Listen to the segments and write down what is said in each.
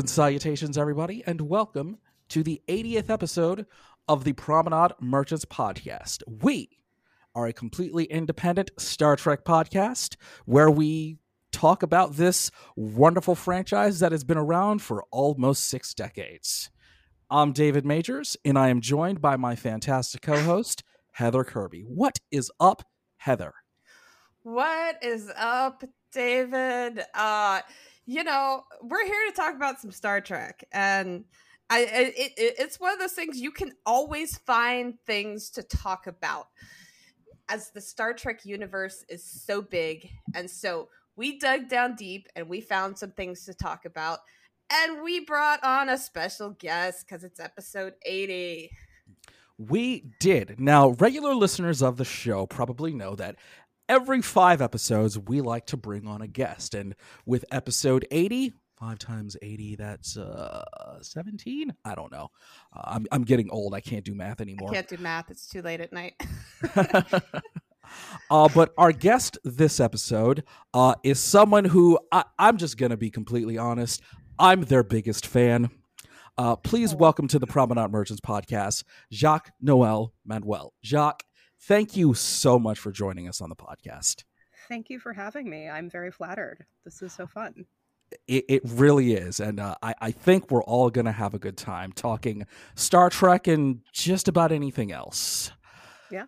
And salutations, everybody, and welcome to the 80th episode of the Promenade Merchants Podcast. We are a completely independent Star Trek podcast where we talk about this wonderful franchise that has been around for almost six decades. I'm David Majors, and I am joined by my fantastic co host, Heather Kirby. What is up, Heather? What is up, David? Uh, you know, we're here to talk about some Star Trek, and I it, it, it's one of those things you can always find things to talk about. As the Star Trek universe is so big, and so we dug down deep and we found some things to talk about, and we brought on a special guest because it's episode eighty. We did. Now, regular listeners of the show probably know that every five episodes, we like to bring on a guest. And with episode 80, five times 80, that's uh, 17? I don't know. Uh, I'm, I'm getting old. I can't do math anymore. I can't do math. It's too late at night. uh, but our guest this episode uh, is someone who I, I'm just going to be completely honest. I'm their biggest fan. Uh, please welcome to the Promenade Merchants podcast, Jacques Noel Manuel. Jacques, thank you so much for joining us on the podcast. Thank you for having me. I'm very flattered. This is so fun. It, it really is. And uh, I, I think we're all going to have a good time talking Star Trek and just about anything else. Yeah.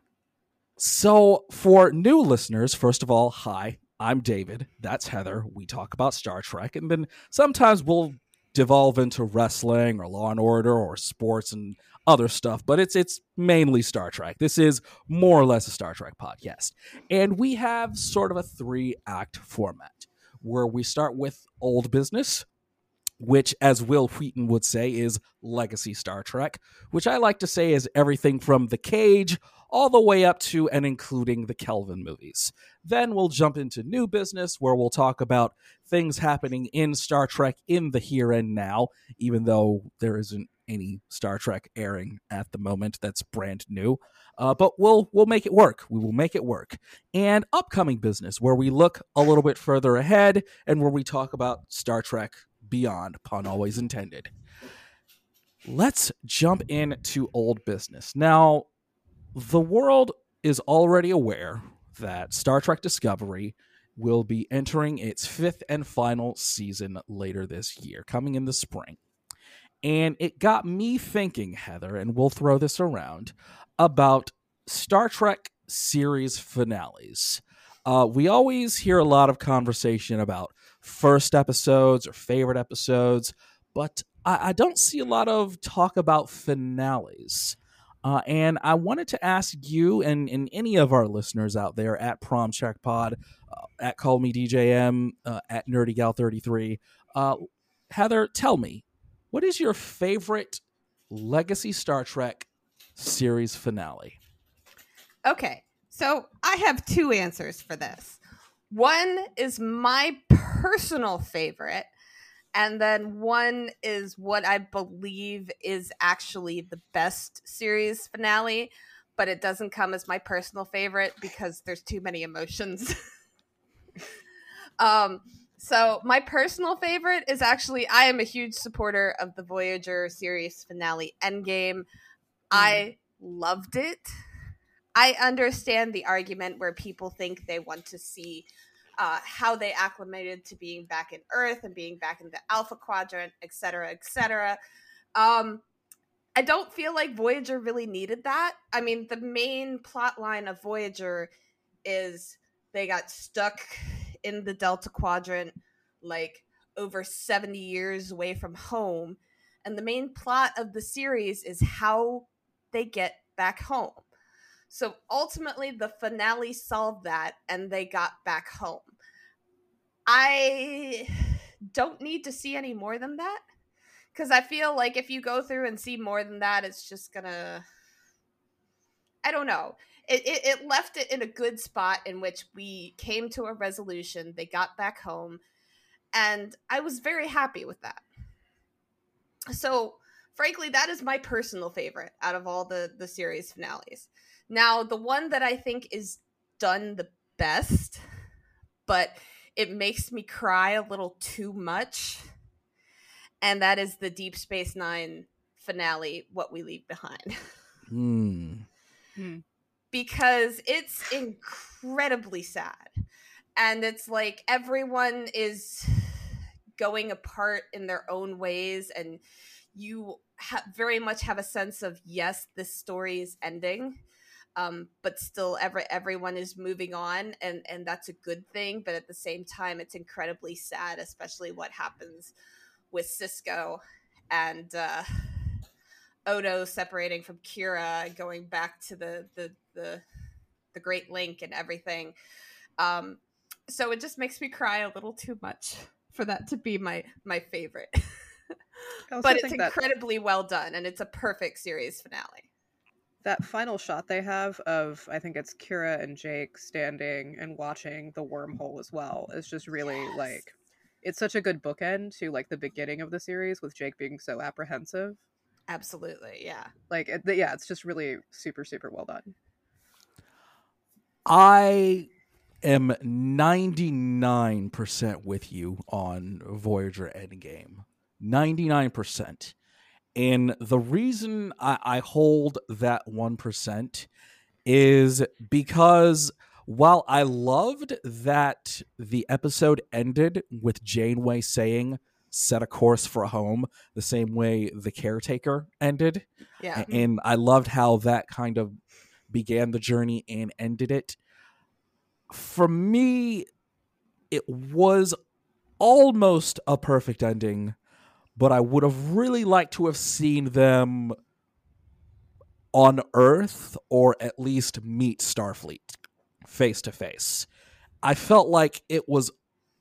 So, for new listeners, first of all, hi, I'm David. That's Heather. We talk about Star Trek. And then sometimes we'll devolve into wrestling or Law and Order or sports and other stuff, but it's it's mainly Star Trek. This is more or less a Star Trek podcast. And we have sort of a three act format where we start with old business, which, as Wil Wheaton would say, is legacy Star Trek, which I like to say is everything from The Cage all the way up to and including the Kelvin movies. Then we'll jump into new business where we'll talk about things happening in Star Trek in the here and now, even though there isn't any Star Trek airing at the moment that's brand new. Uh, but we'll we'll make it work. We will make it work. And upcoming business where we look a little bit further ahead and where we talk about Star Trek Beyond, pun always intended. Let's jump into old business. Now, the world is already aware that Star Trek Discovery will be entering its fifth and final season later this year, coming in the spring. And it got me thinking, Heather, and we'll throw this around, about Star Trek series finales. Uh, we always hear a lot of conversation about first episodes or favorite episodes, but I, I don't see a lot of talk about finales. Uh, and I wanted to ask you and, and any of our listeners out there at Prom Check Pod, uh, at Call Me DJM, uh, at Nerdy Gal 33, uh, Heather, tell me, what is your favorite Legacy Star Trek series finale? Okay, so I have two answers for this. One is my personal favorite, and then one is what I believe is actually the best series finale, but it doesn't come as my personal favorite because there's too many emotions. um, so my personal favorite is actually I am a huge supporter of the Voyager series finale Endgame. Mm. I loved it. I understand the argument where people think they want to see uh, how they acclimated to being back in Earth and being back in the Alpha Quadrant, et cetera, et cetera. Um, I don't feel like Voyager really needed that. I mean, the main plot line of Voyager is they got stuck in the Delta Quadrant, like over 70 years away from home. And the main plot of the series is how they get back home. So ultimately, the finale solved that and they got back home. I don't need to see any more than that because I feel like if you go through and see more than that, it's just gonna. I don't know. It, it, it left it in a good spot in which we came to a resolution. They got back home, and I was very happy with that. So, frankly, that is my personal favorite out of all the the series finales. Now, the one that I think is done the best, but it makes me cry a little too much, and that is the Deep Space Nine finale, What We Leave Behind. Hmm. Because it's incredibly sad. And it's like everyone is going apart in their own ways, and you ha- very much have a sense of yes, this story is ending. Um, but still, every everyone is moving on, and and that's a good thing. But at the same time, it's incredibly sad, especially what happens with Sisko and uh, Odo separating from Kira, and going back to the the the, the Great Link and everything. Um, so it just makes me cry a little too much for that to be my my favorite. But it's think that- incredibly well done, and it's a perfect series finale. that final shot they have of I think it's Kira and Jake standing and watching the wormhole as well is just really Yes. like it's such a good bookend to like the beginning of the series with Jake being so apprehensive. Absolutely, yeah. Like it, yeah, it's just really super super well done. I am 99% with you on Voyager Endgame. 99%. And the reason I, I hold that 1% is because while I loved that the episode ended with Janeway saying, set a course for home, the same way the caretaker ended, Yeah. Mm-hmm. and I loved how that kind of began the journey and ended it. For me, it was almost a perfect ending, but I would have really liked to have seen them on Earth or at least meet Starfleet face to face. I felt like it was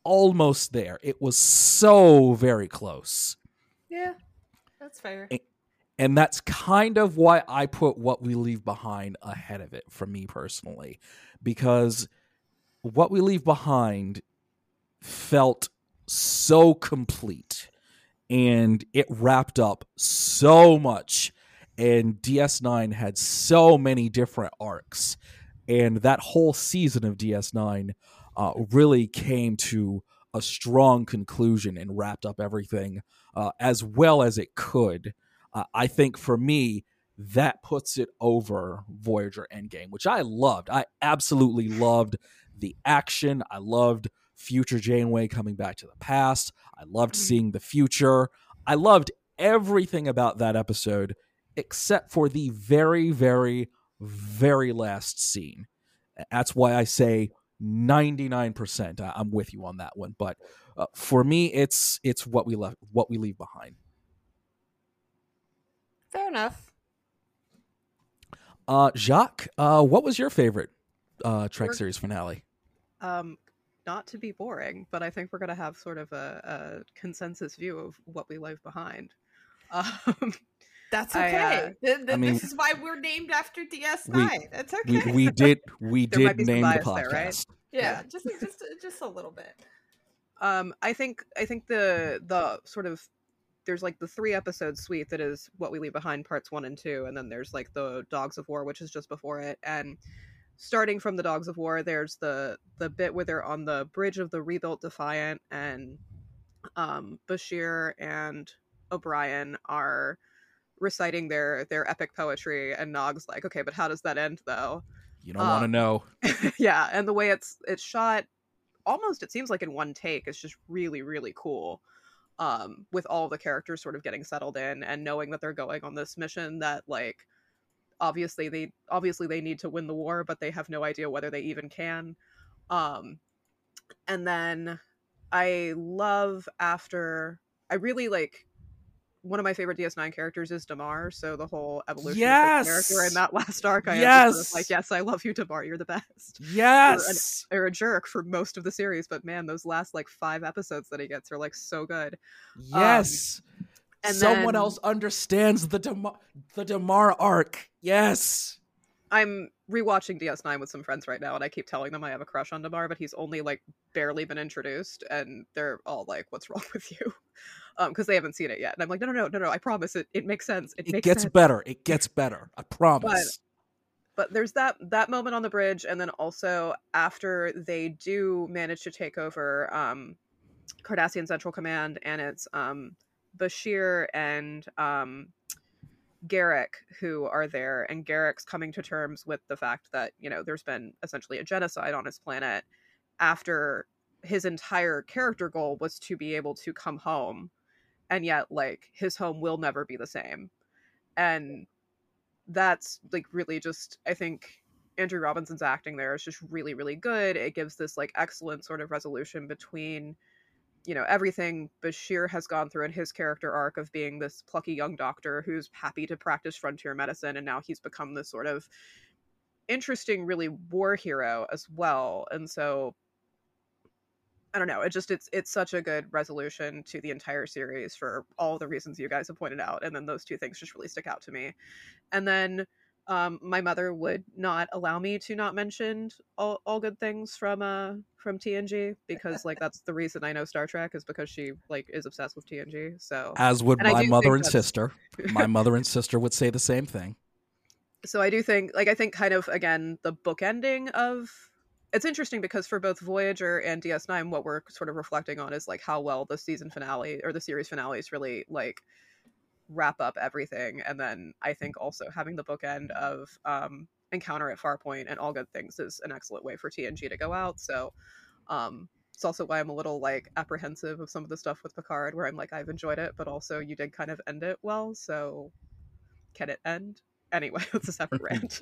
almost there. It was so very close. Yeah. That's fair. Eh, And that's kind of why I put What We Leave Behind ahead of it for me personally. Because What We Leave Behind felt so complete and it wrapped up so much. And DS9 had so many different arcs. And that whole season of DS9 uh, really came to a strong conclusion and wrapped up everything uh, as well as it could. Uh, I think for me, that puts it over Voyager Endgame, which I loved. I absolutely loved the action. I loved future Janeway coming back to the past. I loved seeing the future. I loved everything about that episode except for the very, very, very last scene. That's why I say 99%. I- I'm with you on that one. But uh, for me, it's it's what we left, what we leave behind. Fair enough. Uh, Jacques, uh, what was your favorite uh, Trek We're- series finale? Um not to be boring, but I think we're gonna have sort of a, a consensus view of what we leave behind. Um, That's I, okay. uh, Th- th- I mean- this is why we're named after DS9. That's okay. we did we did name the bias there, podcast. right? yeah, just just just a little bit. um i think i think the the sort of there's like the three episode suite that is what we leave behind parts one and two and then there's like the dogs of war which is just before it and starting from the dogs of war there's the the bit where they're on the bridge of the rebuilt defiant and um bashir and o'brien are reciting their their epic poetry and nog's like okay but how does that end though You don't want to Um, know. yeah and the way it's it's shot almost it seems like in one take it's just really really cool um with all the characters sort of getting settled in and knowing that they're going on this mission that like obviously they obviously they need to win the war but they have no idea whether they even can um and then i love after i really like one of my favorite DS9 characters is Damar, so the whole evolution Yes! of the character in that last arc, I Yes! of like, yes, I love you, Damar, you're the best Yes. or a jerk for most of the series, but man, those last like five episodes that he gets are like so good. Um, yes. and Someone then- else understands the Damar, the Damar arc. Yes. I'm rewatching DS9 with some friends right now, and I keep telling them I have a crush on Damar, but he's only like barely been introduced, and they're all like, "What's wrong with you?" Um, because they haven't seen it yet, and I'm like, "No, no, no, no, no! I promise it. It makes sense. It, It makes gets sense." better. It gets better. I promise. but there's that that moment on the bridge and then also after they do manage to take over um cardassian central command and it's um Bashir and um, Garak who are there, and Garak's coming to terms with the fact that you know there's been essentially a genocide on his planet after his entire character goal was to be able to come home, and yet like his home will never be the same, and that's like really just I think Andrew Robinson's acting there is just really really good. It gives this like excellent sort of resolution between you know everything Bashir has gone through in his character arc of being this plucky young doctor who's happy to practice frontier medicine and now he's become this sort of interesting really war hero as well and so I don't know it just it's it's such a good resolution to the entire series for all the reasons you guys have pointed out and then those two things just really stick out to me and then um, my mother would not allow me to not mention all, all good things from uh from TNG because like that's the reason I know Star Trek is because she like is obsessed with TNG. So as would and my mother and sister. my mother and sister would say the same thing. So I do think like I think kind of again the book ending of it's interesting because for both Voyager and DS9 what we're sort of reflecting on is like how well the season finale or the series finale is really like wrap up everything. And then I think also having the bookend of um, Encounter at Farpoint and All Good Things is an excellent way for TNG to go out. So um, it's also why I'm a little like apprehensive of some of the stuff with Picard, where I'm like, I've enjoyed it, but also you did kind of end it well. So can it end? Anyway, it's a separate rant.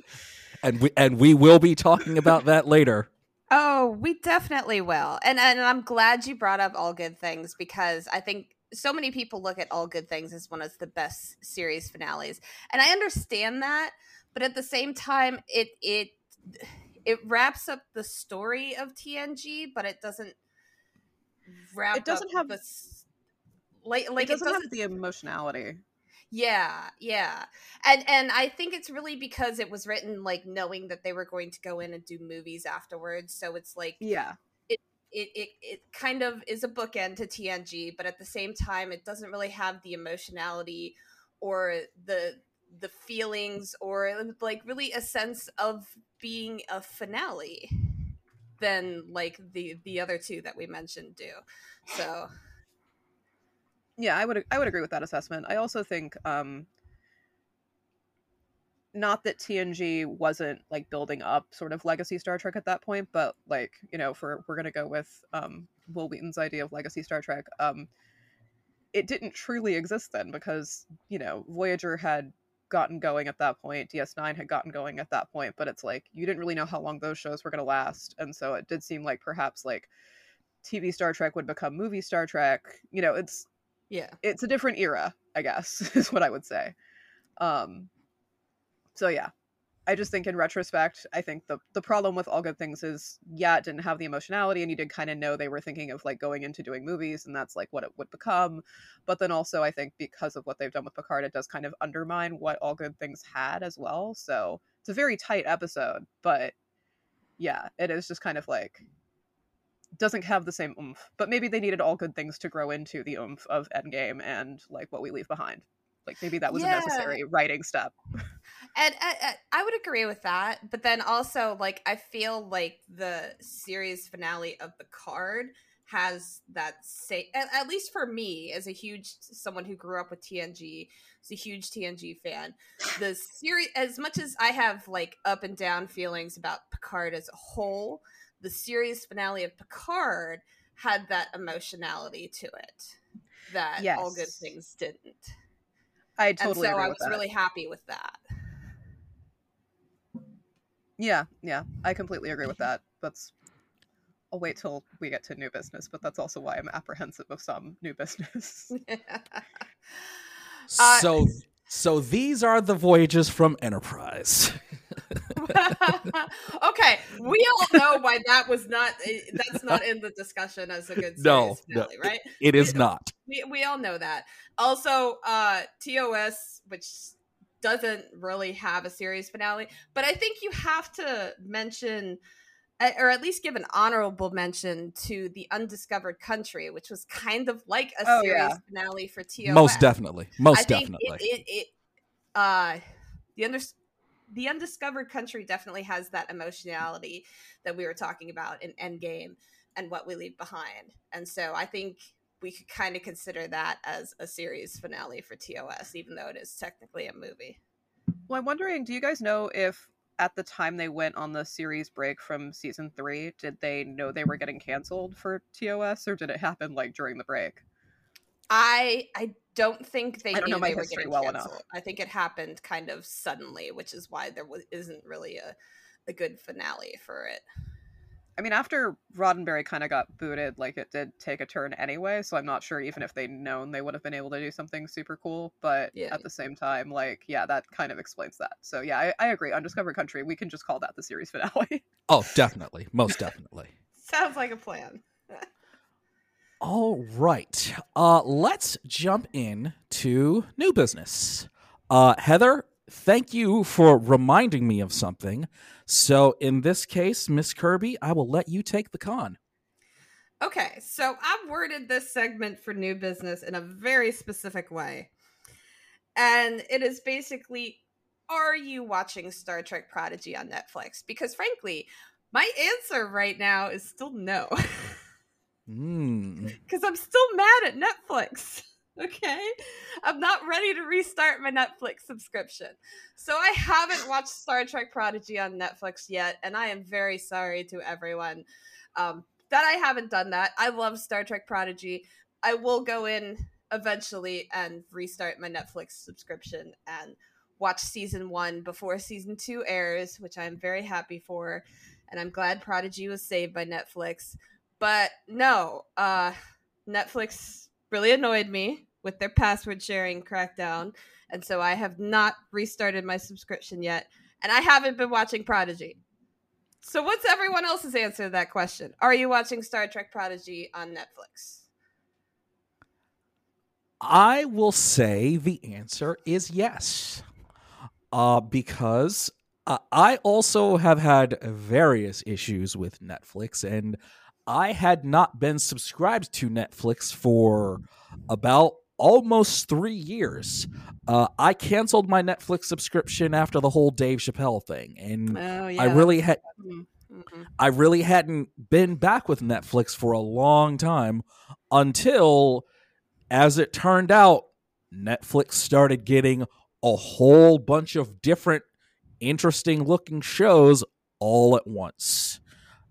and we and we will be talking about that later. Oh, we definitely will. And and I'm glad you brought up all good things because I think so many people look at all good things as one of the best series finales and i understand that but at the same time it it it wraps up the story of tng but it doesn't wrap it doesn't have the like like it doesn't, it doesn't have the emotionality yeah yeah and and i think it's really because it was written like knowing that they were going to go in and do movies afterwards so it's like yeah it, it it it kind of is a bookend to TNG, but at the same time, it doesn't really have the emotionality or the the feelings or like really a sense of being a finale than like the the other two that we mentioned do. So yeah, I would I would agree with that assessment. I also think um not that TNG wasn't like building up sort of legacy Star Trek at that point, but like, you know, for we're gonna go with um Wil Wheaton's idea of legacy Star Trek, um it didn't truly exist then because, you know, Voyager had gotten going at that point, DS9 had gotten going at that point, but it's like you didn't really know how long those shows were gonna last. And so it did seem like perhaps like TV Star Trek would become movie Star Trek. You know, it's yeah. It's a different era, I guess, is what I would say. Um so yeah i just think in retrospect i think the the problem with all good things is yeah it didn't have the emotionality and you did kind of know they were thinking of like going into doing movies and that's like what it would become but then also i think because of what they've done with picard it does kind of undermine what all good things had as well so it's a very tight episode but yeah it is just kind of like doesn't have the same oomph but maybe they needed all good things to grow into the oomph of endgame and like what we leave behind like maybe that was yeah. a necessary writing step. And, and, I would agree with that, but then also like I feel like the series finale of Picard has that say at, at, least for me as a huge someone who grew up with TNG, is a huge TNG fan. The series as much as I have like up and down feelings about Picard as a whole, the series finale of Picard had that emotionality to it that yes. all good things didn't. I totally and so I was that. really happy with that. Yeah, yeah, I completely agree with that. That's I'll wait till we get to new business, but that's also why I'm apprehensive of some new business. uh, so so these are the voyages from Enterprise. okay, we all know why that was not eh, that's not in the discussion as a good no, finale, no, right? it, it is we, not. We, we all know that. Also, uh TOS, which doesn't really have a series finale, but I think you have to mention or at least give an honorable mention to the undiscovered country, which was kind of like a oh, series yeah. finale for TOS. Most definitely, most definitely. It, it, it, uh, the under, the undiscovered country definitely has that emotionality that we were talking about in Endgame and what we leave behind. And so I think we could kind of consider that as a series finale for TOS, even though it is technically a movie. Well, I'm wondering, do you guys know if at the time they went on the series break from season three, did they know they were getting canceled for TOS, or did it happen like during the break? I I don't think they I don't knew know my they were history getting well canceled. enough. I think it happened kind of suddenly, which is why there was, isn't really a a good finale for it. I mean, after Roddenberry kind of got booted, like it did take a turn anyway. So I'm not sure even if they'd known they would have been able to do something super cool. But Yeah. at the same time, like, yeah, that kind of explains that. So yeah, I, I agree. Undiscovered Country, we can just call that the series finale. Oh, definitely. Most definitely. Sounds like a plan. All right. Uh, let's jump in to new business. Uh, Heather, thank you for reminding me of something. So, in this case, Miss Kirby, I will let you take the con. Okay, so I've worded this segment for new business in a very specific way. And it is basically Are you watching Star Trek Prodigy on Netflix? Because frankly, my answer right now is still no. Mm. Because I'm still mad at Netflix. Okay? I'm not ready to restart my Netflix subscription. So I haven't watched Star Trek Prodigy on Netflix yet, and I am very sorry to everyone um, that I haven't done that. I love Star Trek Prodigy. I will go in eventually and restart my Netflix subscription and watch season one before season two airs, which I'm very happy for. And I'm glad Prodigy was saved by Netflix. But no, uh, Netflix really annoyed me with their password sharing crackdown. And so I have not restarted my subscription yet. And I haven't been watching Prodigy. So what's everyone else's answer to that question? Are you watching Star Trek Prodigy on Netflix? I will say the answer is yes. Uh, because uh, I also have had various issues with Netflix, and I had not been subscribed to Netflix for about almost three years. Uh, I canceled my Netflix subscription after the whole Dave Chappelle thing, and Oh I really had Mhm. I really hadn't been back with Netflix for a long time until, as it turned out, Netflix started getting a whole bunch of different interesting looking shows all at once.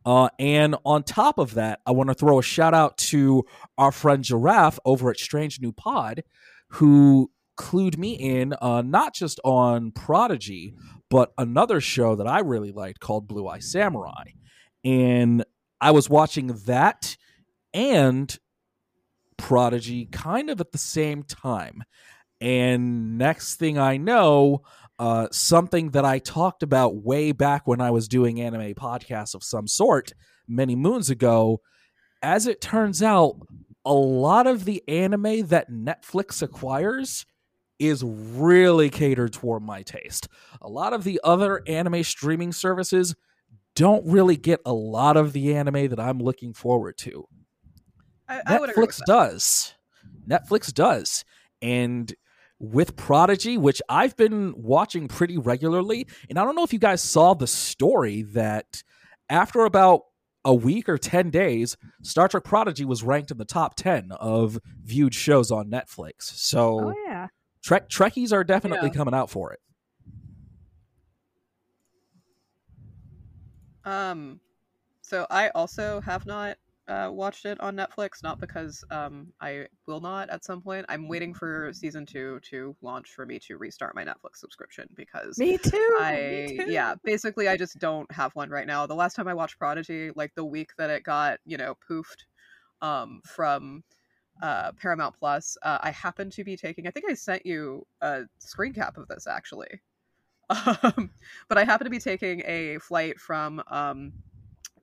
Uh, and on top of that, I want to throw a shout out to our friend Giraffe over at Strange New Pod, who clued me in uh, not just on Prodigy, but another show that I really liked called Blue Eye Samurai. And I was watching that and Prodigy kind of at the same time. And next thing I know, uh, something that I talked about way back when I was doing anime podcasts of some sort many moons ago, as it turns out, a lot of the anime that Netflix acquires is really catered toward my taste. A lot of the other anime streaming services don't really get a lot of the anime that I'm looking forward to. I, I would agree with Netflix does. Netflix does. And with Prodigy, which I've been watching pretty regularly, and I don't know if you guys saw the story that after about a week or 10 days, Star Trek Prodigy was ranked in the top 10 of viewed shows on Netflix. So Oh yeah. Trek Trekkies are definitely Yeah. coming out for it. Um, so I also have not uh, watched it on Netflix, not because um, I will not at some point. I'm waiting for season two to launch for me to restart my Netflix subscription because Me too. I me too. yeah, basically I just don't have one right now. The last time I watched Prodigy, like the week that it got, you know, poofed um from uh Paramount Plus, uh, I happened to be taking I think I sent you a screen cap of this actually. Um but I happened to be taking a flight from um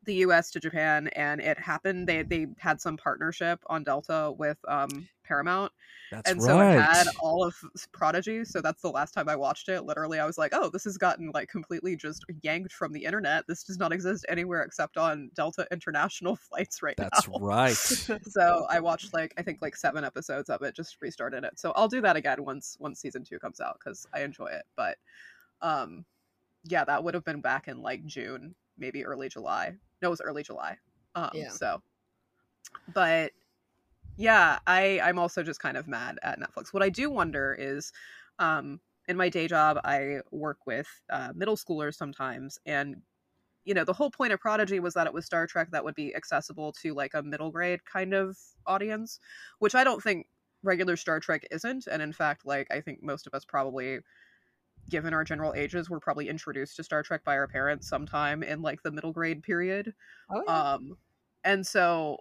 the US to Japan and it happened they they had some partnership on Delta with um Paramount That's and so it had all of Prodigy. So that's the last time I watched it. Literally, I was like, "Oh, this has gotten like completely just yanked from the internet. This does not exist anywhere except on Delta international flights right That's now." That's right. so I watched like I think like seven episodes of it. Just restarted it. So I'll do that again once once season two comes out because I enjoy it. But um, yeah, that would have been back in like June, maybe early July. No, it was early July. Um, Yeah. so, but Yeah, I I'm also just kind of mad at Netflix. What I do wonder is, um, in my day job, I work with uh, middle schoolers sometimes, and you know the whole point of Prodigy was that it was Star Trek that would be accessible to like a middle grade kind of audience, which I don't think regular Star Trek isn't. And in fact, like I think most of us probably given our general ages were probably introduced to Star Trek by our parents sometime in like the middle grade period. Oh, yeah. Um and so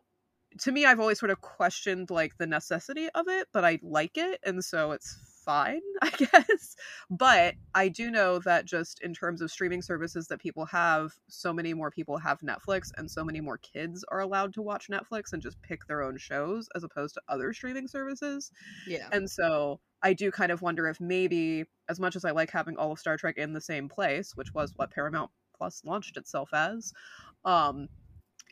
to me I've always sort of questioned like the necessity of it, but I like it and so it's fine, I guess. But I do know that just in terms of streaming services that people have, so many more people have Netflix and so many more kids are allowed to watch Netflix and just pick their own shows as opposed to other streaming services. yeah. And so I do kind of wonder if maybe, as much as I like having all of Star Trek in the same place, which was what Paramount Plus launched itself as, um,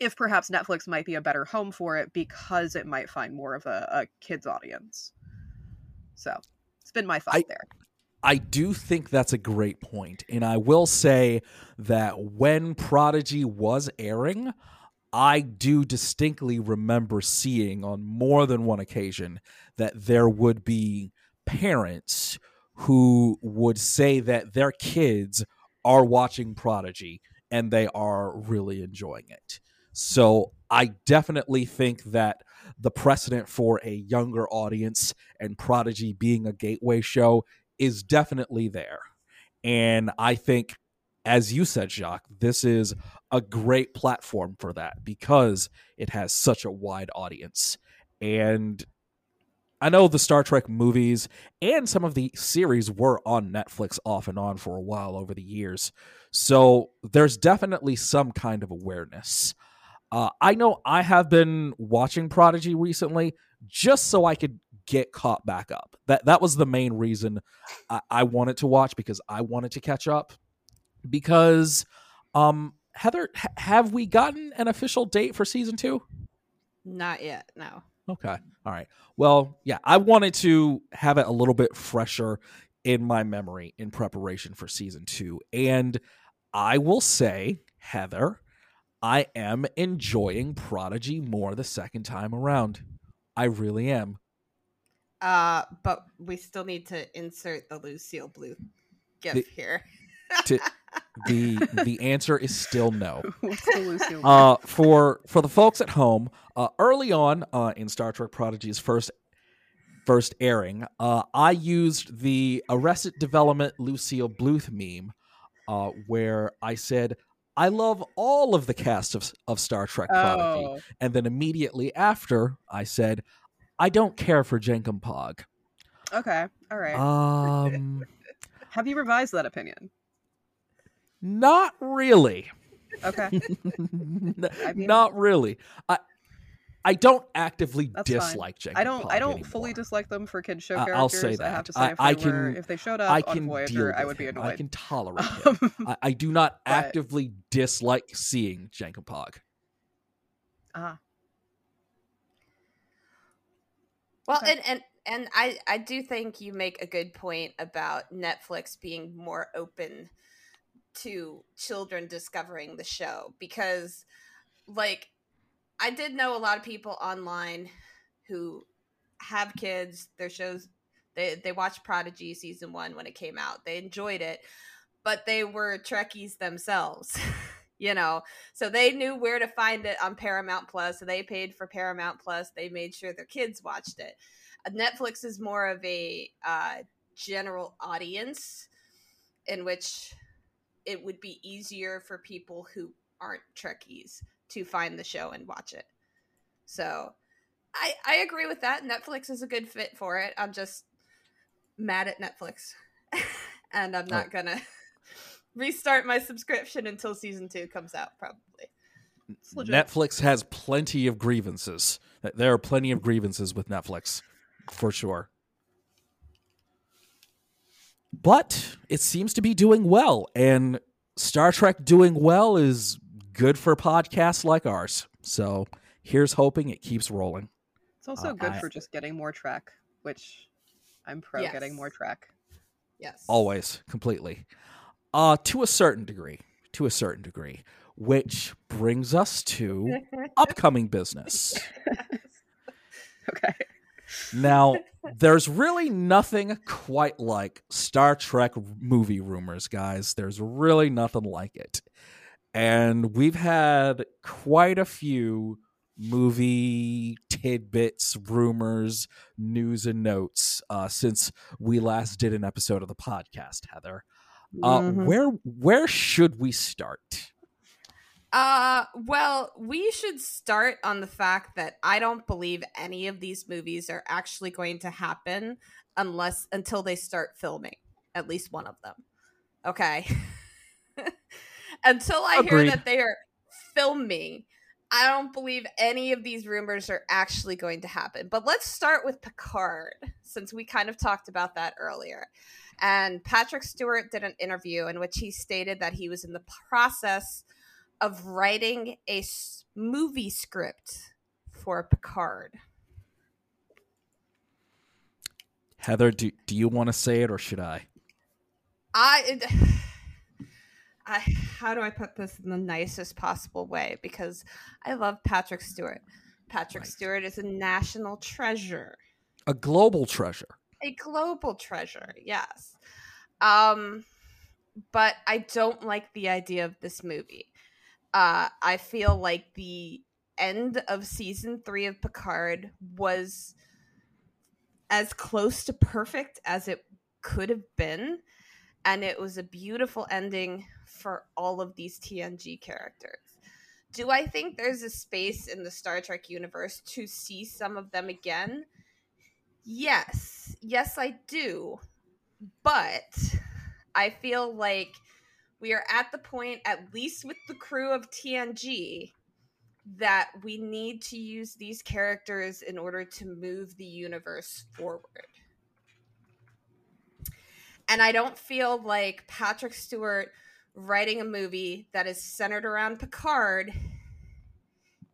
if perhaps Netflix might be a better home for it because it might find more of a, a kids audience. So it's been my thought I- there. I do think that's a great point, and I will say that when Prodigy was airing, I do distinctly remember seeing on more than one occasion that there would be parents who would say that their kids are watching Prodigy and they are really enjoying it. So I definitely think that the precedent for a younger audience and Prodigy being a gateway show is definitely there. And I think, as you said, Jacques, this is a great platform for that because it has such a wide audience. And I know the Star Trek movies and some of the series were on Netflix off and on for a while over the years. So there's definitely some kind of awareness. Uh, I know I have been watching Prodigy recently just so I could get caught back up. That that was the main reason I, I wanted to watch because I wanted to catch up. Because, um, Heather, ha- have we gotten an official date for season two? Not yet. No. Okay. All right. Well, yeah, I wanted to have it a little bit fresher in my memory in preparation for season two. And I will say, Heather, I am enjoying Prodigy more the second time around. I really am. Uh, but we still need to insert the Lucille Bluth gif The- here. To, the the answer is still no. What's the Lucille? Uh, for for the folks at home, uh, early on uh, in Star Trek Prodigy's first first airing, uh, I used the Arrested Development Lucille Bluth meme, uh, where I said, "I love all of the cast of of Star Trek Prodigy," oh, and then immediately after, I said, "I don't care for Jankom Pog." okay, all right. Um, Have you revised that opinion? Not really. Okay, N- I mean- not really. I I don't actively That's fine. dislike Jankom I don't. I don't anymore. fully dislike them for kids show I- characters. I'll say I have that. to say, I- if, I they were, can- if they showed up I on can deal Voyager, I would be him. annoyed. I can tolerate him. I, I do not But- actively dislike seeing Jankom Pog. Ah, Well, Okay. and and and I I do think you make a good point about Netflix being more open to children discovering the show because like I did know a lot of people online who have kids, their shows they they watched Prodigy season 1 when it came out. They enjoyed it, but they were Trekkies themselves. you know, so they knew where to find it on Paramount Plus. So they paid for Paramount Plus. They made sure their kids watched it. Netflix is more of a uh, general audience in which it would be easier for people who aren't Trekkies to find the show and watch it. So I I agree with that. Netflix is a good fit for it. I'm just mad at Netflix. and I'm not oh. gonna restart my subscription until season two comes out, probably. Netflix has plenty of grievances. There are plenty of grievances with Netflix, for sure. But it seems to be doing well, and Star Trek doing well is good for podcasts like ours. So here's hoping it keeps rolling. It's also Uh, good I- for just getting more Trek, which I'm pro Yes. getting more Trek. Yes. Always, completely. Uh, to a certain degree. To a certain degree. Which brings us to upcoming business. Okay. Now, there's really nothing quite like Star Trek movie rumors, guys. There's really nothing like it. And we've had quite a few movie tidbits, rumors, news, and notes uh, since we last did an episode of the podcast, Heather. Uh, Mhm. Where where should we start? Uh, well, we should start on the fact that I don't believe any of these movies are actually going to happen unless until they start filming at least one of them. Okay. until I Agreed. hear that they are filming, I don't believe any of these rumors are actually going to happen. But let's start with Picard since we kind of talked about that earlier. And Patrick Stewart did an interview in which he stated that he was in the process of writing a movie script for Picard. Heather, do do you want to say it or should I? I, I, how do I put this in the nicest possible way? Because I love Patrick Stewart. Patrick Right. Stewart is a national treasure, A global treasure. a global treasure. Yes, um, but I don't like the idea of this movie. Uh, I feel like the end of season three of Picard was as close to perfect as it could have been. And it was a beautiful ending for all of these TNG characters. Do I think there's a space in the Star Trek universe to see some of them again? Yes. Yes, I do. But I feel like we are at the point, at least with the crew of TNG, that we need to use these characters in order to move the universe forward. And I don't feel like Patrick Stewart writing a movie that is centered around Picard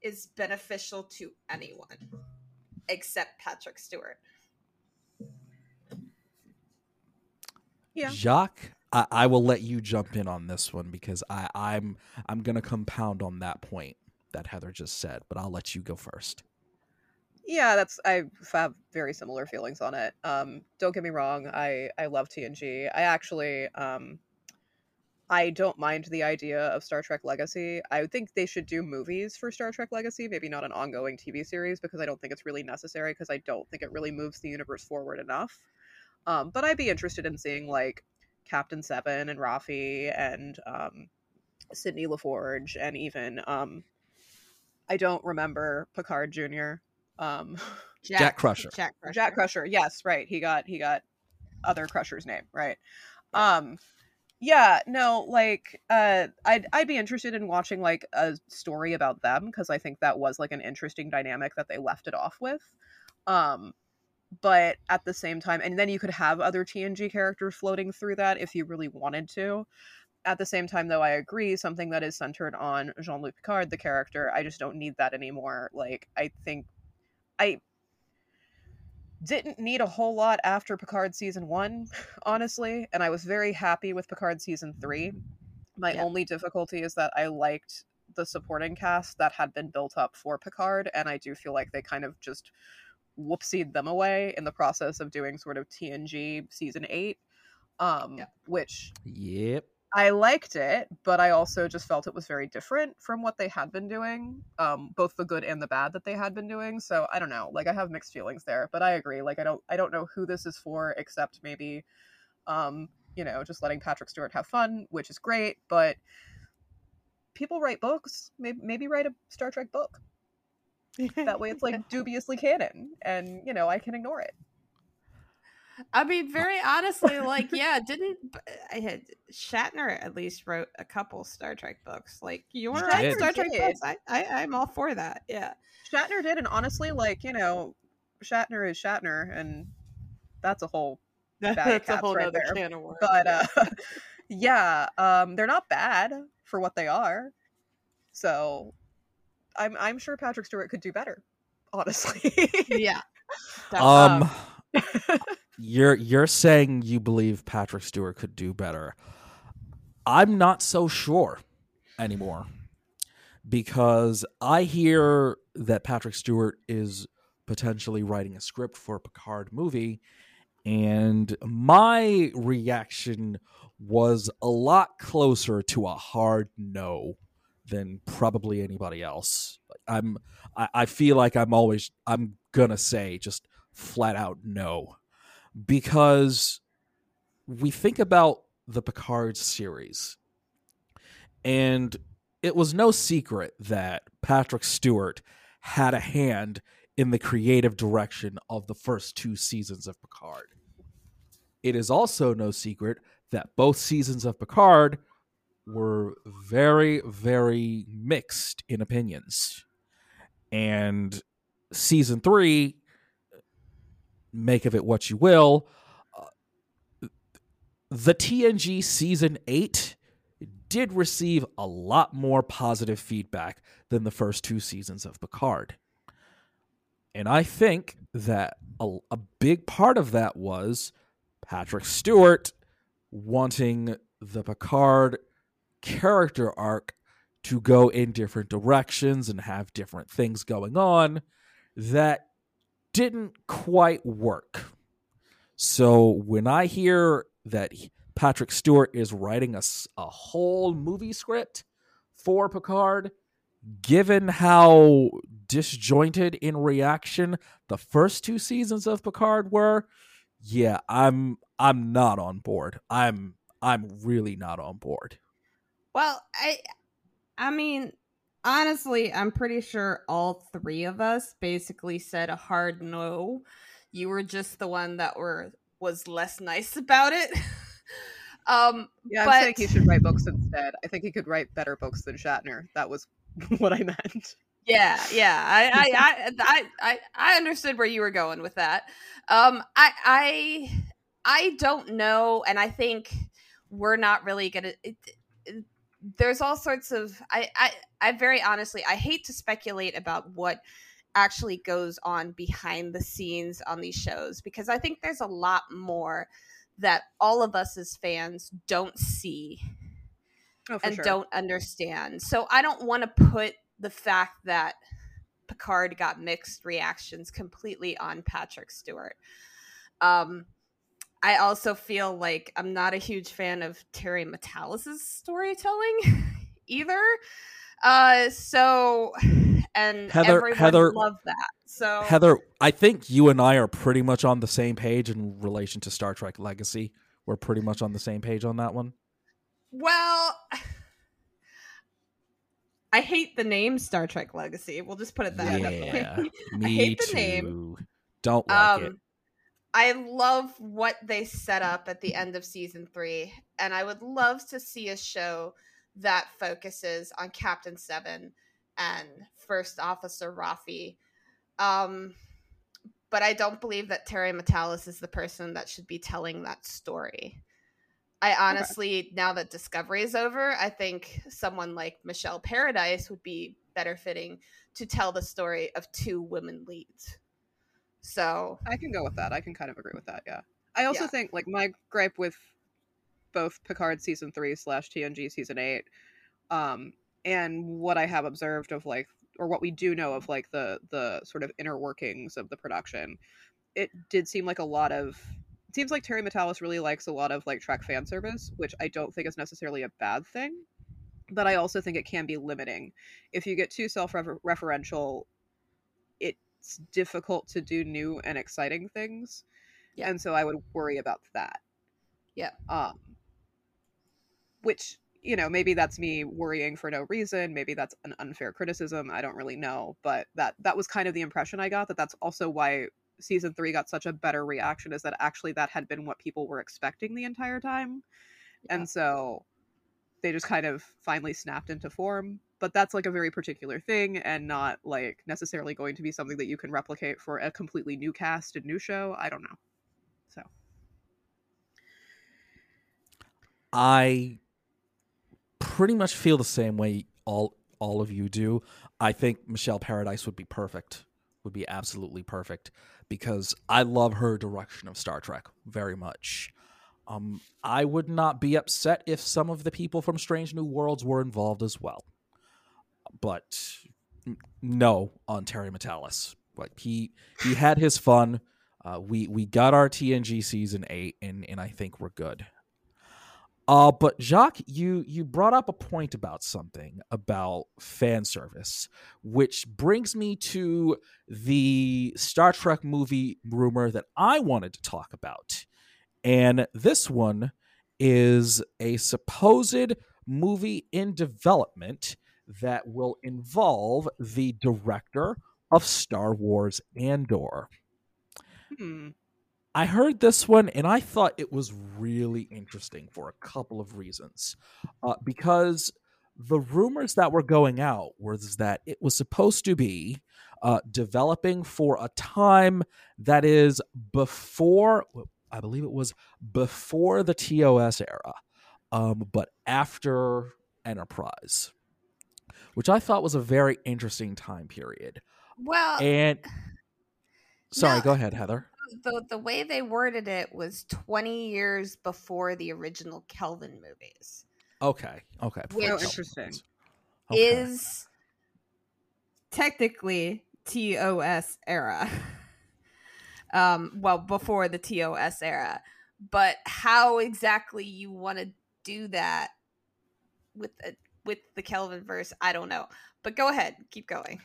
is beneficial to anyone except Patrick Stewart. Yeah. Jacques, I, I will let you jump in on this one because I, I'm I'm gonna compound on that point that Heather just said, but I'll let you go first. Yeah, that's I have very similar feelings on it. Um, don't get me wrong, I I love TNG. I actually um, I don't mind the idea of Star Trek Legacy. I think they should do movies for Star Trek Legacy, maybe not an ongoing TV series because I don't think it's really necessary because I don't think it really moves the universe forward enough. Um, but I'd be interested in seeing like Captain Seven and Raffi and um, Sidney La Forge and even um, I don't remember Picard Jr. Um, Jack Crusher. Jack Crusher. Jack Crusher. Yes, right. He got he got other Crusher's name, right? Um yeah, no, like uh I'd I'd be interested in watching like a story about them because I think that was like an interesting dynamic that they left it off with. Um but at the same time and then you could have other TNG characters floating through that if you really wanted to. At the same time though, I agree something that is centered on Jean-Luc Picard the character, I just don't need that anymore. Like I think I didn't need a whole lot after Picard season one, honestly, and I was very happy with Picard season three. My Yeah. only difficulty is that I liked the supporting cast that had been built up for Picard, and I do feel like they kind of just whoopsied them away in the process of doing sort of TNG season eight. Um, Yeah. which Yep. I liked it, but I also just felt it was very different from what they had been doing, um, both the good and the bad that they had been doing. So I don't know, like I have mixed feelings there, but I agree. Like I don't, I don't know who this is for, except maybe, um, you know, just letting Patrick Stewart have fun, which is great. But people write books, maybe, maybe write a Star Trek book. That way, it's like dubiously canon, and you know I can ignore it. I mean, very honestly, like, yeah, didn't I had Shatner at least wrote a couple Star Trek books. Like, you write did. Star Trek did. books? I, I, I'm all for that. Yeah. Shatner did, and honestly, like you know, Shatner is Shatner, and that's a whole That's a whole right other there. can of worms. but yeah. uh yeah um they're not bad for what they are so i'm i'm sure patrick stewart could do better honestly yeah. That's- Um, you're you're saying you believe Patrick Stewart could do better. I'm not so sure anymore because I hear that Patrick Stewart is potentially writing a script for a Picard movie. And my reaction was a lot closer to a hard no than probably anybody else. I'm I, I feel like I'm always I'm gonna say just flat out no. Because we think about the Picard series. And it was no secret that Patrick Stewart had a hand in the creative direction of the first two seasons of Picard. It is also no secret that both seasons of Picard were very, very mixed in opinions. And season three, make of it what you will, uh, the TNG season eight did receive a lot more positive feedback than the first two seasons of Picard. And I think that a, a big part of that was Patrick Stewart wanting the Picard character arc to go in different directions and have different things going on that didn't quite work. So when I hear that Patrick Stewart is writing a, a whole movie script for Picard, given how disjointed in reaction the first two seasons of Picard were, yeah, I'm I'm not on board. I'm I'm really not on board. Well, I I mean, honestly, I'm pretty sure all three of us basically said a hard no. You were just the one that were was less nice about it. um Yeah, but... I'm saying he should write books instead. I think he could write better books than Shatner. That was what I meant. Yeah, yeah. I I, I I I understood where you were going with that. Um I I I don't know and I think we're not really going to there's all sorts of I, I I very honestly I hate to speculate about what actually goes on behind the scenes on these shows because I think there's a lot more that all of us as fans don't see oh, and sure. don't understand. So I don't want to put the fact that Picard got mixed reactions completely on Patrick Stewart. Um, I also feel like I'm not a huge fan of Terry Matalas's storytelling either. Uh, so and Heather, everyone Heather, loved that. So Heather, I think you and I are pretty much on the same page in relation to Star Trek Legacy. We're pretty much on the same page on that one. Well, I hate the name Star Trek Legacy. We'll just put it that yeah, way. me I hate the too. name. Don't like it. I love what they set up at the end of season three, and I would love to see a show that focuses on Captain Seven and First Officer Raffi. Um, but I don't believe that Terry Matalas is the person that should be telling that story. I honestly, okay. now that Discovery is over, I think someone like Michelle Paradise would be better fitting to tell the story of two women leads. So I can go with that. I can kind of agree with that. Yeah. I also Yeah. think like my gripe with both Picard season three slash TNG season eight, um, and what I have observed of like, or what we do know of like the the sort of inner workings of the production, it did seem like a lot of. It seems like Terry Matalas really likes a lot of like Trek fan service, which I don't think is necessarily a bad thing, but I also think it can be limiting if you get too self referential. It's difficult to do new and exciting things, Yeah. and so I would worry about that. Yeah. Um, which you know maybe that's me worrying for no reason maybe that's an unfair criticism i don't really know but that that was kind of the impression i got that that's also why season 3 got such a better reaction is that actually that had been what people were expecting the entire time Yeah. and so they just kind of finally snapped into form but that's like a very particular thing and not like necessarily going to be something that you can replicate for a completely new cast and new show i don't know so I pretty much feel the same way all all of you do. I think Michelle Paradise would be perfect. Would be absolutely perfect because I love her direction of Star Trek very much. Um, I would not be upset if some of the people from Strange New Worlds were involved as well. But no on Terry Matalas Like he he had his fun. Uh, we we got our TNG season eight, and and I think we're good. Uh, but Jacques, you you brought up a point about something about fan service, which brings me to the Star Trek movie rumor that I wanted to talk about, and this one is a supposed movie in development that will involve the director of Star Wars Andor. Hmm. I heard this one and I thought it was really interesting for a couple of reasons. Uh, because the rumors that were going out was that it was supposed to be uh, developing for a time that is before, I believe it was before the TOS era, um, but after Enterprise, which I thought was a very interesting time period. Well, And sorry, No. go ahead, Heather. the the way they worded it was 20 years before the original Kelvin movies. Okay, okay. Which- Oh, interesting. Okay. Is technically TOS era. um well before the TOS era. But how exactly you want to do that with the, with the Kelvin verse, I don't know. But go ahead, keep going.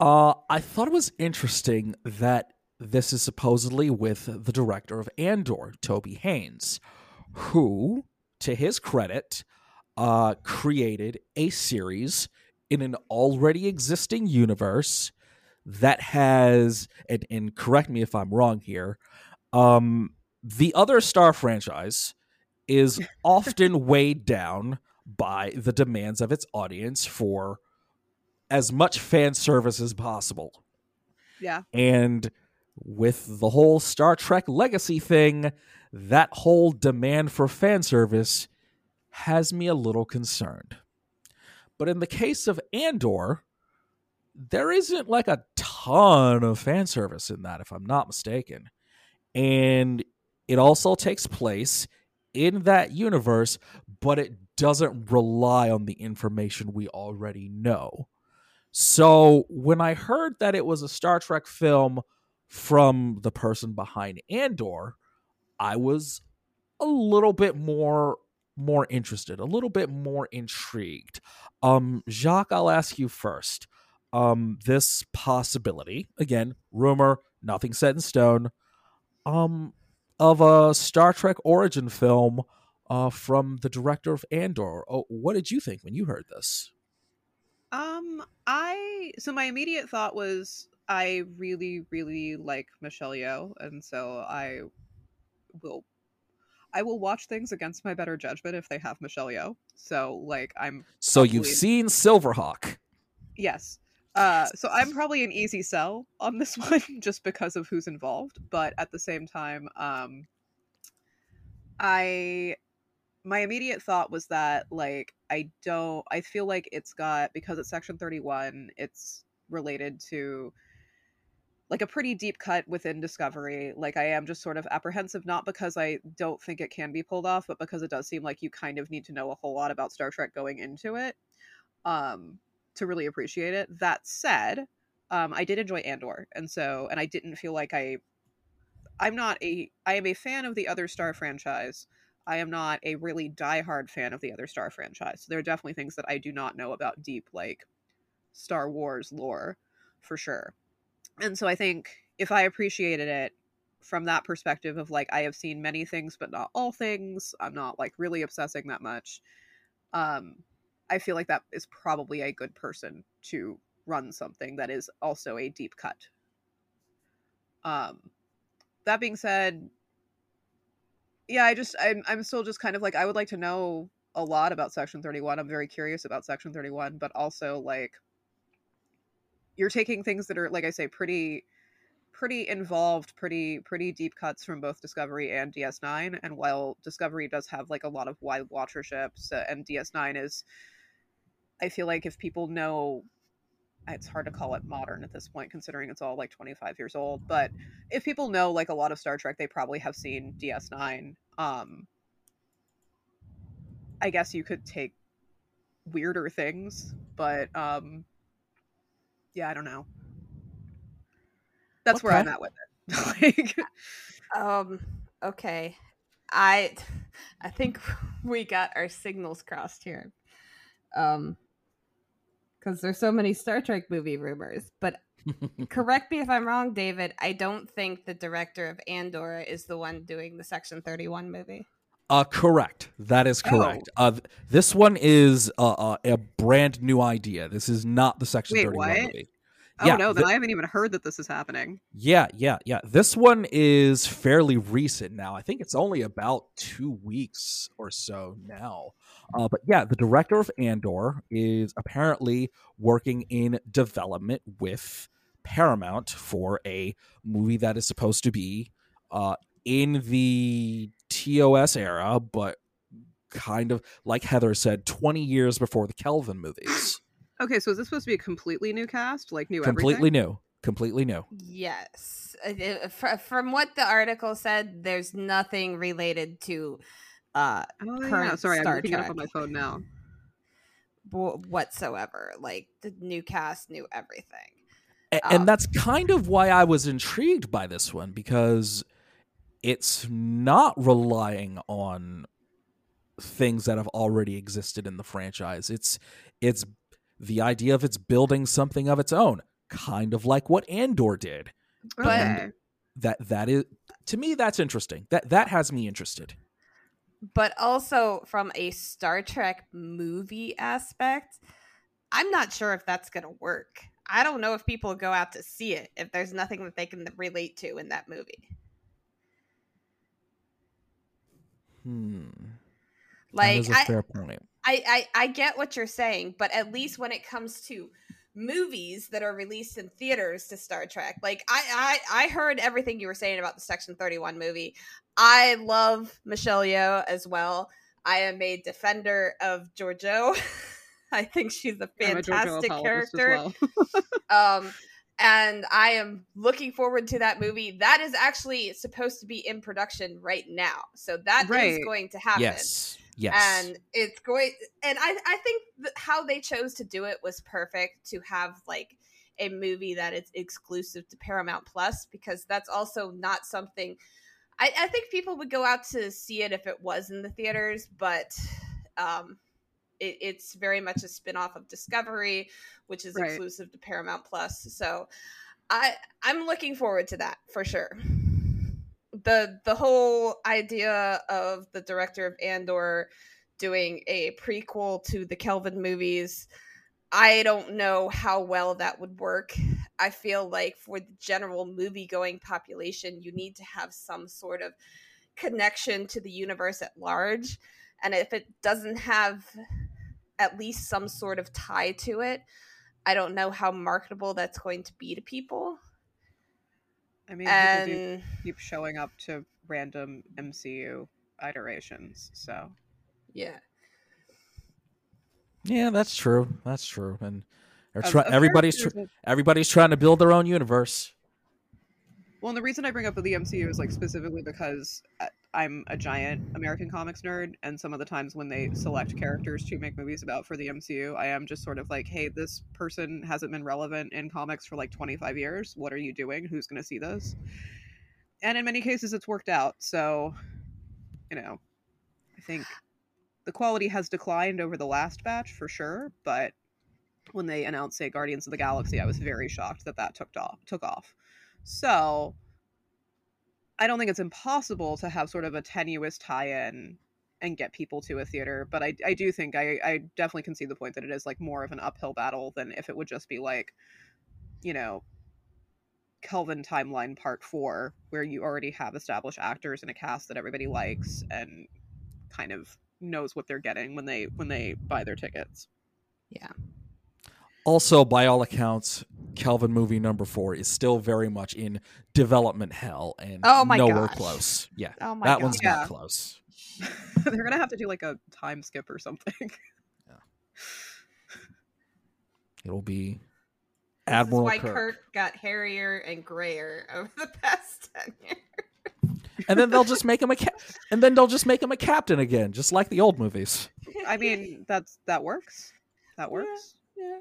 Uh, I thought it was interesting that this is supposedly with the director of Andor, Toby Haynes, who, to his credit, uh, created a series in an already existing universe that has, and, and correct me if I'm wrong here, um, the other Star franchise is often weighed down by the demands of its audience for as much fan service as possible. Yeah. And with the whole Star Trek legacy thing, that whole demand for fan service has me a little concerned. But in the case of Andor, there isn't like a ton of fan service in that, if I'm not mistaken. And it also takes place in that universe, but it doesn't rely on the information we already know. So when I heard that it was a Star Trek film from the person behind Andor, I was a little bit more more interested, a little bit more intrigued. Um Jacques, I'll ask you first. Um this possibility, again, rumor, nothing set in stone, um of a Star Trek origin film uh from the director of Andor. Oh, what did you think when you heard this? Um, I so my immediate thought was I really, really like Michelle Yeoh, and so I will I will watch things against my better judgment if they have Michelle Yeoh. So like I'm So you've seen Silverhawk. yes. Uh, so I'm probably an easy sell on this one just because of who's involved, but at the same time, um, I my immediate thought was that like I don't I feel like it's got because it's section 31 it's related to like a pretty deep cut within discovery. Like I am just sort of apprehensive not because I don't think it can be pulled off but because it does seem like you kind of need to know a whole lot about Star Trek going into it um to really appreciate it. That said um I did enjoy Andor and so and I didn't feel like I I'm not a I am a fan of the other Star franchise I am not a really diehard fan of the other Star franchise. So there are definitely things that I do not know about deep, like Star Wars lore, for sure. And so I think if I appreciated it from that perspective of like I have seen many things but not all things, I'm not like really obsessing that much. Um, I feel like that is probably a good person to run something that is also a deep cut. Um, that being said, yeah, I just I'm I'm still just kind of like I would like to know a lot about Section 31. I'm very curious about Section 31, but also like you're taking things that are like I say pretty pretty involved, pretty pretty deep cuts from both Discovery and DS9. And while Discovery does have like a lot of wide watcherships, uh, and DS9 is, I feel like if people know, it's hard to call it modern at this point, considering it's all like 25 years old. But if people know like a lot of Star Trek, they probably have seen DS9. Um, I guess you could take weirder things, but um, yeah, I don't know. That's where I'm at with it. like, Um. Okay. I, I think we got our signals crossed here. Um. Because there's so many Star Trek movie rumors, but correct me if I'm wrong, David. I don't think the director of Andor is the one doing the Section 31 movie. Uh, correct. That is Oh. correct. Uh, th- this one is uh, uh, a brand new idea. This is not the Section Wait, 31 what? movie. Oh Yeah, no, then the- I haven't even heard that this is happening. Yeah, yeah, yeah. This one is fairly recent now. I think it's only about two weeks or so now. Uh, but yeah, the director of Andor is apparently working in development with Paramount for a movie that is supposed to be uh, in the TOS era, but kind of like Heather said, 20 years before the Kelvin movies. Okay, so is this supposed to be a completely new cast, like new completely everything? new. Completely new. Yes. Uh, uh, fr- From what the article said, there's nothing related to uh Oh yeah, current sorry, Star I'm looking it up on my phone now. whatsoever. Like the new cast, new everything. A- Um, and that's kind of why I was intrigued by this one because it's not relying on things that have already existed in the franchise. It's it's the idea of it's building something of its own, kind of like what Andor did. But- Okay. That that is to me that's interesting. That that has me interested. But also from a Star Trek movie aspect, I'm not sure if that's going to work. I don't know if people go out to see it if there's nothing that they can relate to in that movie. Hmm. Like that is a I, fair point. I, I I get what you're saying, but at least when it comes to movies that are released in theaters to Star Trek, like I I, I heard everything you were saying about the Section 31 movie. I love Michelle Yeoh as well. I am a defender of Georgiou. I think she's a fantastic apologist as character well. um and i am looking forward to that movie that is actually supposed to be in production right now so that is Right. going to happen Yes. Yes. and it's going and i i think how they chose to do it was perfect to have like a movie that is exclusive to paramount plus because that's also not something i i think people would go out to see it if it was in the theaters but um it, it's very much a spin-off of discovery which is Right. exclusive to paramount plus so i i'm looking forward to that for sure the the whole idea of the director of Andor doing a prequel to the Kelvin movies I don't know how well that would work. I feel like for the general movie going population you need to have some sort of connection to the universe at large and if it doesn't have at least some sort of tie to it I don't know how marketable that's going to be to people. I mean, people do keep showing up to random MCU iterations, so yeah. yeah, that's true. That's true. And they're Of- try- everybody's tr- characters everybody's trying to build their own universe. Well, and the reason I bring up the MCU is like specifically because uh, I'm a giant American comics nerd, and some of the times when they select characters to make movies about for the MCU, I am just sort of like, hey, this person hasn't been relevant in comics for like 25 years. What are you doing? Who's going to see this? And in many cases, it's worked out. So, you know, I think the quality has declined over the last batch for sure, but when they announced, say, Guardians of the Galaxy, I was very shocked that that took off. Took off. So I don't think it's impossible to have sort of a tenuous tie-in and get people to a theater, but I, I do think I, I definitely can see the point that it is like more of an uphill battle than if it would just be like, you know, Kelvin Timeline Part Four, where you already have established actors and a cast that everybody likes and kind of knows what they're getting when they when they buy their tickets. Also, by all accounts, Kelvin movie number four is still very much in development hell and Oh my nowhere gosh. close. Yeah, Oh my that god. one's Yeah. not close. They're gonna have to do like a time skip or something. Yeah. It'll be This Admiral is why Kirk. Kirk got hairier and grayer over the past ten years. and then they'll just make him a ca- and then they'll just make him a captain again, just like the old movies. I mean, that's that works. That Yeah. works. yeah.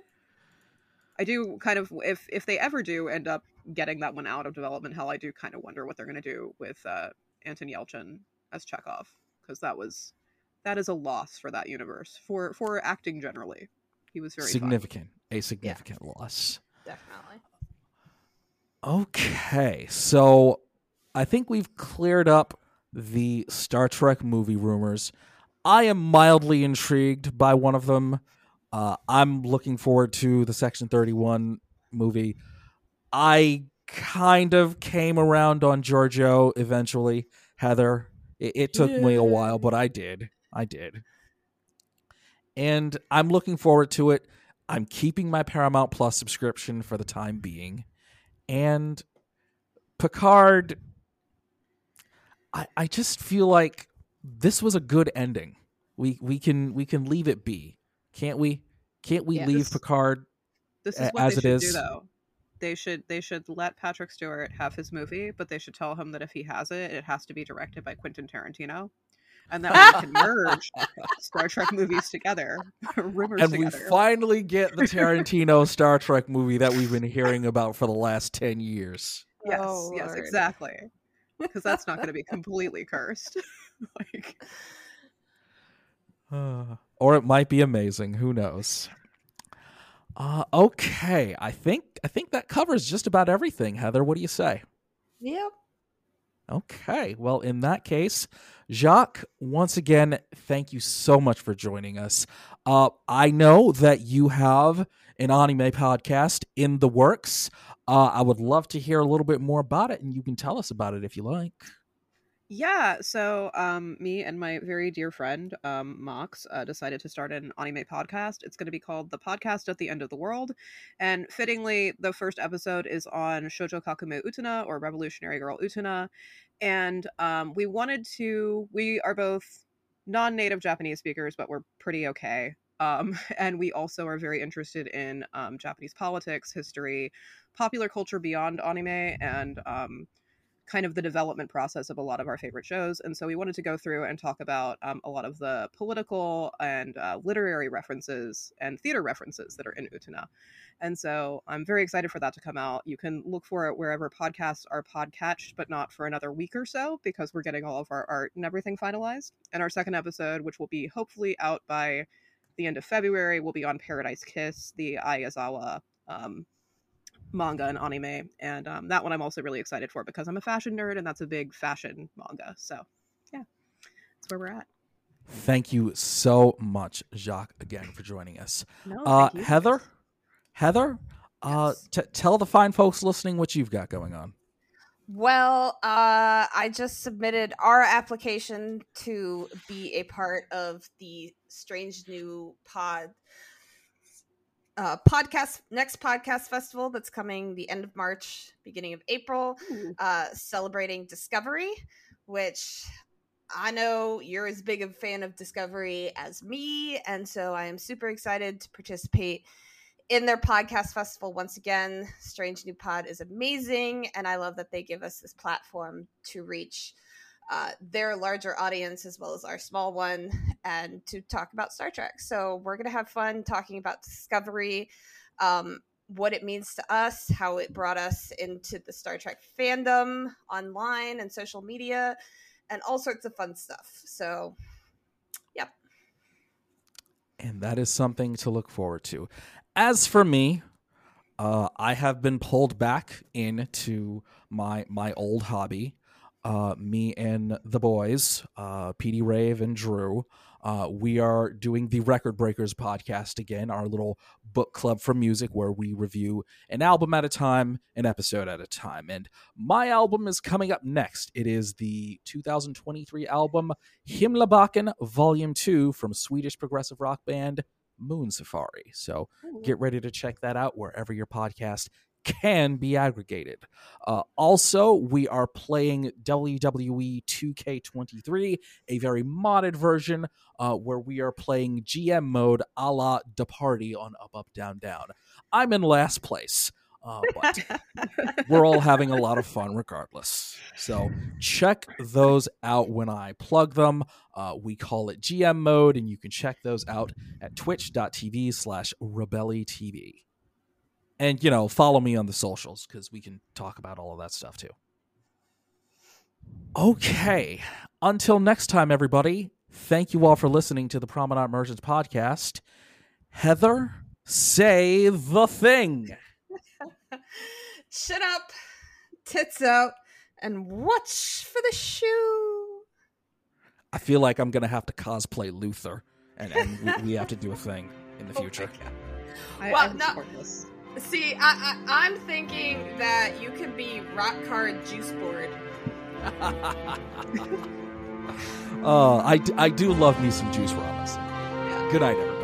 I do kind of if if they ever do end up getting that one out of development hell, I do kind of wonder what they're going to do with uh, Anton Yelchin as Chekov because that was that is a loss for that universe for for acting generally. He was very significant, fun. a significant yeah. loss. Definitely. Okay, so I think we've cleared up the Star Trek movie rumors. I am mildly intrigued by one of them. Uh, I'm looking forward to the Section 31 movie. I kind of came around on Georgiou eventually, Heather. It, it took me a while, but I did. I did. And I'm looking forward to it. I'm keeping my Paramount Plus subscription for the time being. And Picard, I, I just feel like this was a good ending. We we can we can leave it be, can't we? Can't we yeah, leave this, Picard this is what as they it is? Do, though. They should they should let Patrick Stewart have his movie, but they should tell him that if he has it, it has to be directed by Quentin Tarantino and that we can merge Star Trek movies together, rumors and together. we finally get the Tarantino Star Trek movie that we've been hearing about for the last ten years. Yes, oh, yes, exactly. Because that's not going to be completely cursed. like, uh, or it might be amazing. Who knows? Uh, okay, I think I think that covers just about everything. Heather, what do you say? Yep. Okay, well, in that case, Jacques, once again, thank you so much for joining us. Uh, I know that you have an anime podcast in the works. Uh, I would love to hear a little bit more about it, and you can tell us about it if you like. Yeah, so um, me and my very dear friend um, Mox uh, decided to start an anime podcast. It's going to be called The Podcast at the End of the World. And fittingly, the first episode is on Shoujo Kakumei Utena or Revolutionary Girl Utena and um, we wanted to we are both non-native japanese speakers but we're pretty okay um, and we also are very interested in um, japanese politics history popular culture beyond anime and um, kind of the development process of a lot of our favorite shows. And so we wanted to go through and talk about um, a lot of the political and uh, literary references and theater references that are in Utena. And so I'm very excited for that to come out. You can look for it wherever podcasts are podcatched, but not for another week or so because we're getting all of our art and everything finalized. And our second episode, which will be hopefully out by the end of February, will be on Paradise Kiss, the Ayazawa um, manga and anime, and um, that one I'm also really excited for because I'm a fashion nerd, and that's a big fashion manga. So, yeah, that's where we're at. Thank you so much, Jacques, again for joining us. No, uh, Heather, Heather, uh, yes. uh, t- tell the fine folks listening what you've got going on. Well, uh, I just submitted our application to be a part of the Strange New Pod uh, podcast next podcast festival that's coming the end of March, beginning of April, uh, celebrating Discovery, which I know you're as big a fan of Discovery as me, and so I am super excited to participate in their podcast festival once again. Strange New Pod is amazing, and I love that they give us this platform to reach uh, their larger audience as well as our small one and to talk about Star Trek. So we're going to have fun talking about Discovery, um, what it means to us, how it brought us into the Star Trek fandom online and social media, and all sorts of fun stuff. So, yep. And that is something to look forward to. As for me, uh, I have been pulled back into my my old hobby uh, me and the boys, uh, PD Rave and Drew, uh, we are doing the Record Breakers podcast again, our little book club for music where we review an album at a time, an episode at a time. And my album is coming up next. It is the 2023 album Himlabacken Volume 2 from Swedish progressive rock band Moon Safari. So get ready to check that out wherever your podcast can be aggregated. Uh, also, we are playing WWE 2K23, a very modded version uh, where we are playing GM mode a la the party on Up, Up, Down, Down. I'm in last place. Uh, but we're all having a lot of fun regardless. So check those out when I plug them. Uh, we call it GM mode, and you can check those out at twitch.tv slash rebelli TV. And, you know, follow me on the socials because we can talk about all of that stuff too. Okay. Until next time, everybody, thank you all for listening to the Promenade Merchants podcast. Heather, say the thing. Chin up, tits out, and watch for the shoe. I feel like I'm going to have to cosplay Luther, and, and we, we have to do a thing in the Oh future. God. I, Well, I no- support this. See, I, I, I'm thinking that you could be rock card juice board. oh, I, I, do love me some Juice Robinson. Yeah. Good night, everybody.